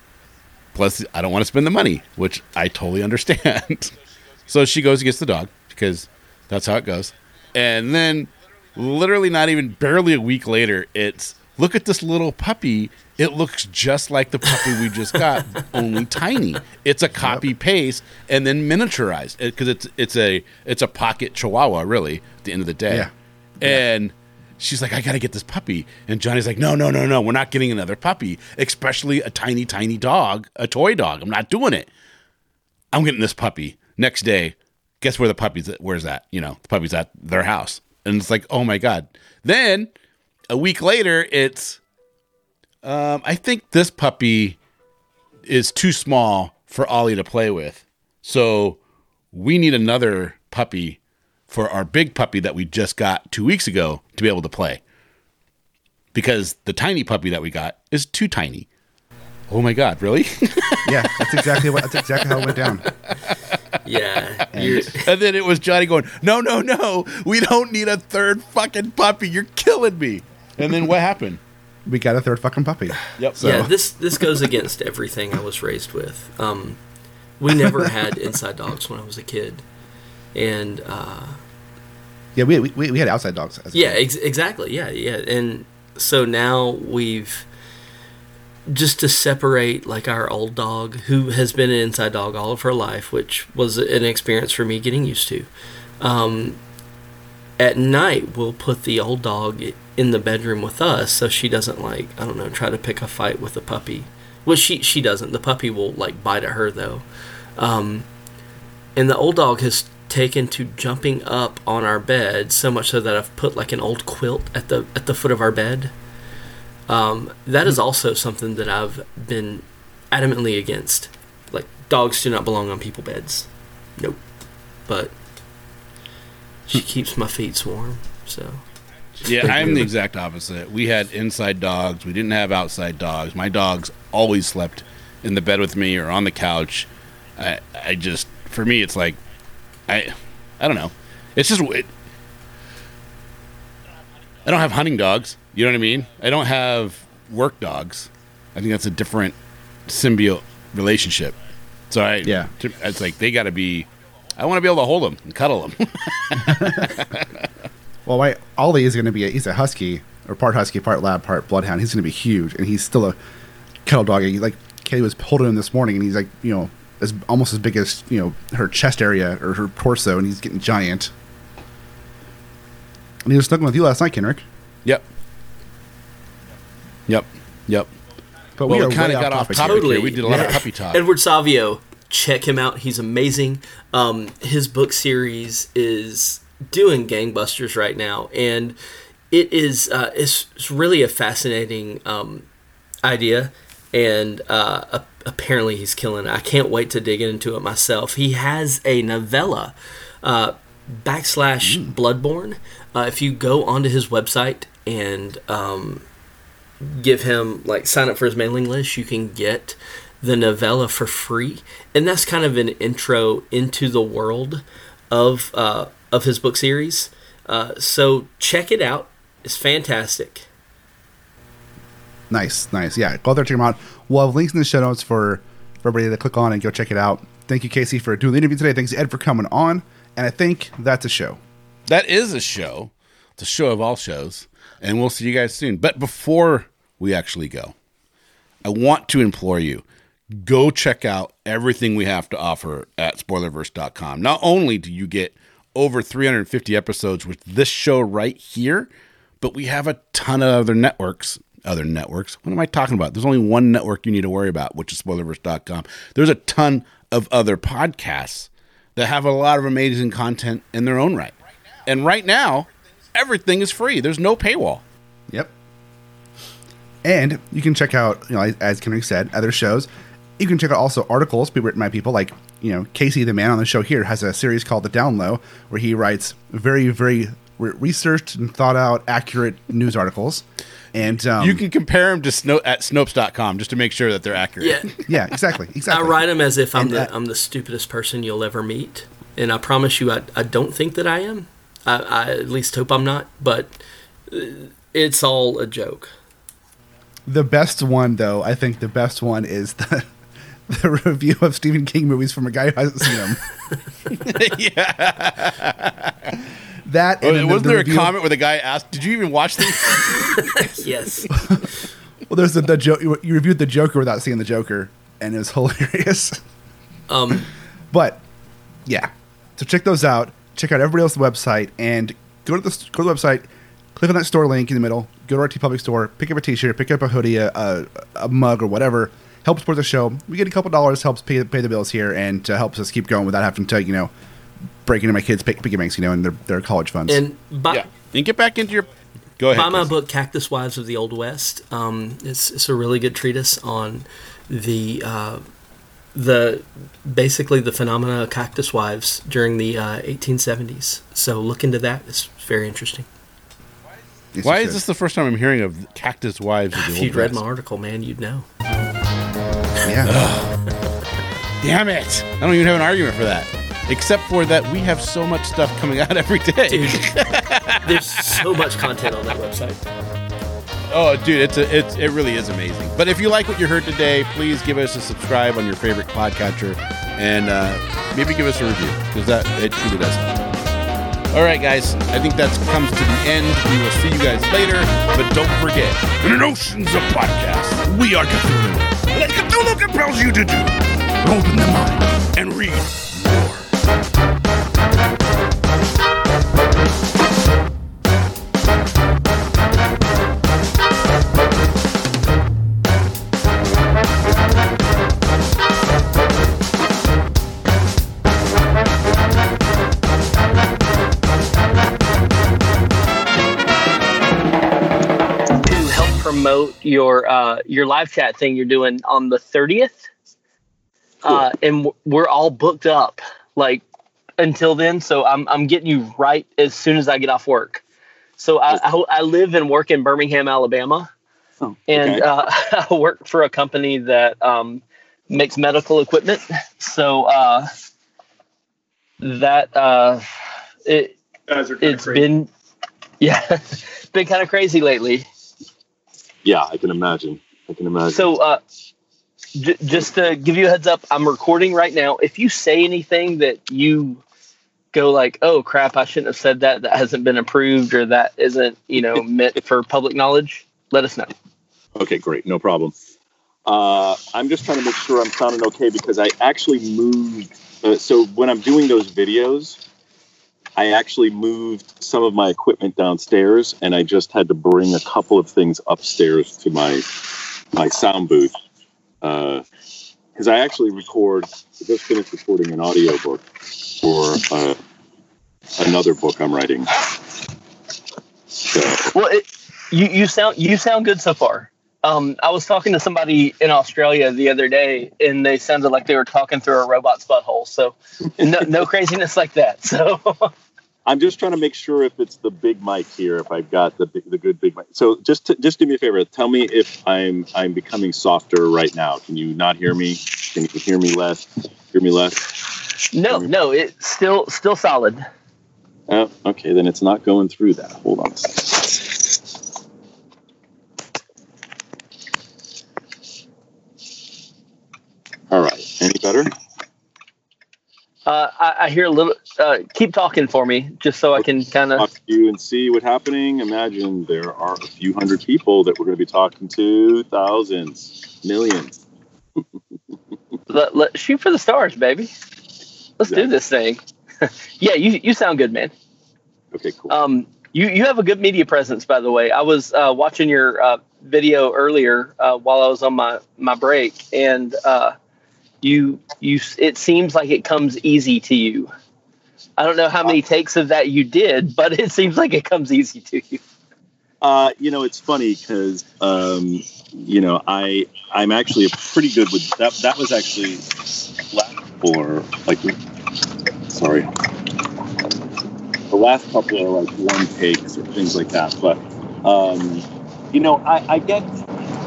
plus, I don't want to spend the money, which I totally understand. *laughs* So she goes and gets the dog because that's how it goes. And then, literally, not even barely a week later, it's look at this little puppy. It looks just like the puppy we just got, *laughs* only tiny. It's a copy paste and then miniaturized eh, because it's it's a it's a pocket Chihuahua, really. At the end of the day, Yeah. and she's like, I gotta get this puppy. And Johnny's like, No, no, no, no, we're not getting another puppy, especially a tiny, tiny dog, a toy dog. I'm not doing it. I'm getting this puppy. Next day, guess where the puppy's at? Where's that? You know, the puppy's at their house. And it's like, oh my God. Then a week later, it's um, I think this puppy is too small for Ollie to play with. So we need another puppy for our big puppy that we just got two weeks ago to be able to play. Because the tiny puppy that we got is too tiny. Oh my God, really? *laughs* Yeah, that's exactly what. That's exactly how it went down. Yeah. You're, And then it was Johnny going, No, no, no, we don't need a third fucking puppy. You're killing me. And then what happened? We got a third fucking puppy. Yep. So- yeah. This this goes against everything I was raised with. Um, we never had inside dogs when I was a kid, and uh, Yeah, we, we, we had outside dogs. As Yeah, ex- exactly. Yeah, yeah. And so now we've just to separate like our old dog who has been an inside dog all of her life, which was an experience for me getting used to. Um, at night, we'll put the old dog in the bedroom with us so she doesn't like I don't know try to pick a fight with the puppy. Well, she she doesn't. The puppy will like bite at her though. Um, and the old dog has taken to jumping up on our bed so much so that I've put like an old quilt at the at the foot of our bed. Um, that is also something that I've been adamantly against. Like dogs do not belong on people beds. Nope. But she keeps my feet warm, so Yeah, I'm the exact opposite. We had inside dogs. We didn't have outside dogs. My dogs always slept in the bed with me or on the couch. I, I just, for me, it's like, I, I don't know. It's just, it, I don't have hunting dogs. You know what I mean? I don't have work dogs. I think that's a different symbiote relationship. So I, Yeah. it's like they got to be. I want to be able to hold him and cuddle him. *laughs* Well, my Ollie is going to be a, he's a husky or part husky, part lab, part bloodhound. He's going to be huge, and he's still a kettle dog. He, like Kaylee was holding him this morning, and he's like you know as almost as big as you know her chest area or her torso, and he's getting giant. And he was snuggling with you last night, Kenric. Yep. Yep. Yep. But Well, we we kind of got off topic topic. Totally. here. We did a lot of puppy talk. Edward Savio, check him out. He's amazing. Um, his book series is doing gangbusters right now, and it is uh, it's, it's really a fascinating um, idea. And uh, apparently, he's killing it. I can't wait to dig into it myself. He has a novella. Uh, backslash Bloodborne. Uh, if you go onto his website and um, give him like sign up for his mailing list, you can get the novella for free, and that's kind of an intro into the world of uh, of his book series. Uh, so check it out; it's fantastic. Nice, nice. Yeah, go out there, check him out. We'll have links in the show notes for, for everybody to click on and go check it out. Thank you, Casey, for doing the interview today. Thanks, Ed, for coming on. And I think that's a show. That is a show. It's a show of all shows. And we'll see you guys soon. But before we actually go, I want to implore you go check out everything we have to offer at spoilerverse.com. Not only do you get over 350 episodes with this show right here, but we have a ton of other networks. Other networks. What am I talking about? There's only one network you need to worry about, which is spoilerverse.com. There's a ton of other podcasts that have a lot of amazing content in their own right. And right now, everything is free. There's no paywall. Yep. And you can check out, you know, as Kenric said, other shows. You can check out also articles be written by people like, you know, Casey, the man on the show here, has a series called The Down Low, where he writes very, very re- researched and thought out, accurate *laughs* news articles. And um, You can compare them to Sno- at Snopes.com just to make sure that they're accurate. Yeah, *laughs* yeah, exactly, exactly. I write them as if I'm And, the uh, I'm the stupidest person you'll ever meet, and I promise you, I I don't think that I am. I, I at least hope I'm not, but uh, it's all a joke. The best one, though, I think the best one is the *laughs* the review of Stephen King movies from a guy who hasn't seen them. *laughs* yeah. That and Oh, wasn't the there a comment where the guy asked, "Did you even watch these?" *laughs* Yes, Well, there's the, the joke. You reviewed the Joker without seeing the Joker, and it was hilarious. um, But yeah, so check those out. Check out everybody else's website and go to the go to the website. Click on that store link in the middle. Go to our TeePublic store. Pick up a T-shirt. Pick up a hoodie, a, a, a mug, or whatever. Help support the show. We get a couple dollars. Helps pay pay the bills here and uh, helps us keep going without having to you know break into my kids' pig- piggy banks. You know, and their their college funds. and buy, yeah. And get back into your. Go ahead. buy my Chris. book, Cactus Wives of the Old West. Um, it's it's a really good treatise on the uh, the basically the phenomena of cactus wives during the uh, 1870s. So look into that. It's very interesting. Yes, Why is this the first time I'm hearing of Cactus Wives? Of the If Old you'd read my article, man, you'd know. Yeah. Damn it! I don't even have an argument for that, except for that we have so much stuff coming out *laughs* every day. Dude, there's so much content on that website. Oh, dude, it's a, it's it really is amazing. But if you like what you heard today, please give us a subscribe on your favorite podcatcher, and uh, maybe give us a review because that it truly does. All right, guys, I think that comes to the end. We will see you guys later, but don't forget, in an oceans of podcasts, we are Cthulhu. That Cthulhu compels you to do. Open the mind and read promote your uh, your live chat thing you're doing on the 30th. Uh, and we're all booked up like until then. So I'm, I'm getting you right as soon as I get off work. So I, I, I live and work in Birmingham, Alabama. Oh, And okay. uh, *laughs* I work for a company that um, makes medical equipment. So uh, that uh, it, Guys it's crazy. been *laughs* yeah it's been kind of crazy lately yeah, I can imagine. I can imagine. so uh j- just to give you a heads up i'm recording right now if you say anything that you go like oh crap i shouldn't have said that that hasn't been approved or that isn't you know *laughs* meant for public knowledge let us know Okay, great, no problem. Uh, I'm just trying to make sure I'm sounding okay because I actually moved. Uh, so when I'm doing those videos, I actually moved some of my equipment downstairs, and I just had to bring a couple of things upstairs to my my sound booth because I actually record. I just finished recording an audiobook for uh, another book I'm writing. So, well it, you, you sound you sound good so far um, I was talking to somebody in Australia the other day, and they sounded like they were talking through a robot's butthole. So, no, no *laughs* craziness like that. So, *laughs* I'm just trying to make sure if it's the big mic here, if I've got the the good big mic. So just to, just do me a favor, tell me if I'm I'm becoming softer right now. Can you not hear me? Can you hear me less? Hear me less? no, no, it's still still solid. Oh, okay, then it's not going through that. Hold on a second. All right, any better? Uh, I, I hear a little. Uh, keep talking for me, just so I can kind of. talk to you and see what's happening. Imagine there are a few hundred people that we're going to be talking to, thousands, millions. *laughs* Let, let, shoot for the stars, baby. Let's Yeah. do this thing. *laughs* yeah, you you sound good, man. Okay, cool. Um, you you have a good media presence, by the way. I was uh, watching your uh, video earlier uh, while I was on my my break, and uh, you you it seems like it comes easy to you. I don't know how many takes of that you did, but it seems like it comes easy to you. Uh, you know, it's funny because um, you know I I'm actually a pretty good with that. That was actually last for like sorry, the last couple are like one takes or things like that. But um, you know, I, I get.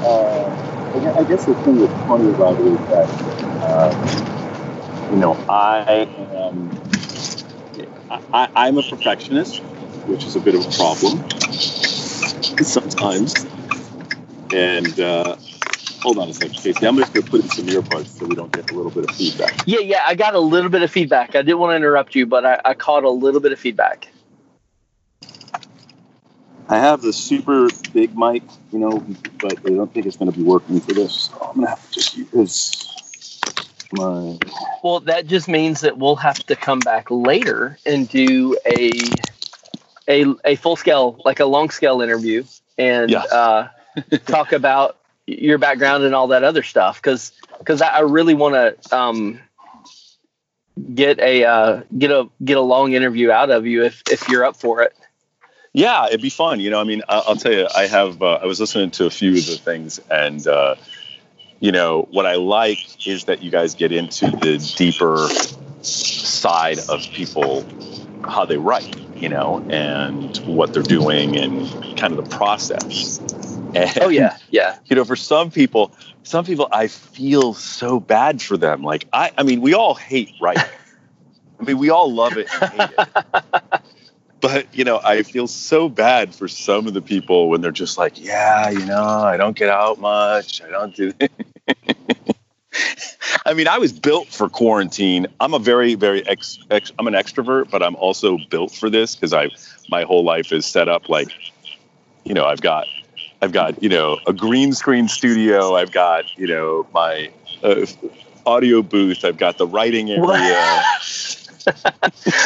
Uh, I guess the thing that's funny about it is that uh, you know I am. I- I'm a perfectionist, which is a bit of a problem sometimes. And uh, hold on a second, Casey. I'm just going to put in some earbuds so we don't get a little bit of feedback. Yeah, yeah, I got a little bit of feedback. I didn't want to interrupt you, but I, I caught a little bit of feedback. I have the super big mic, you know, but I don't think it's going to be working for this. So I'm going to have to just use my. Well, that just means that we'll have to come back later and do a a a full scale, like a long scale interview, and Yeah. uh, *laughs* talk about your background and all that other stuff. Because because I, I really want to um, get a uh, get a get a long interview out of you if if you're up for it. Yeah, it'd be fun. You know, I mean, I- I'll tell you, I have, uh, I was listening to a few of the things, and, uh, you know, what I like is that you guys get into the deeper side of people, how they write, you know, and what they're doing and kind of the process. And, Oh yeah, yeah. you know, for some people, some people, I feel so bad for them. Like, I, I mean, we all hate writing. *laughs* I mean, we all love it and hate it. *laughs* But, you know, I feel so bad for some of the people when they're just like, yeah, you know, I don't get out much. I don't do. *laughs* I mean, I was built for quarantine. I'm a very, very ex, ex I'm an extrovert, but I'm also built for this because I, my whole life is set up like, you know, I've got, I've got, you know, a green screen studio. I've got, you know, my uh, audio booth. I've got the writing area. *laughs* *laughs*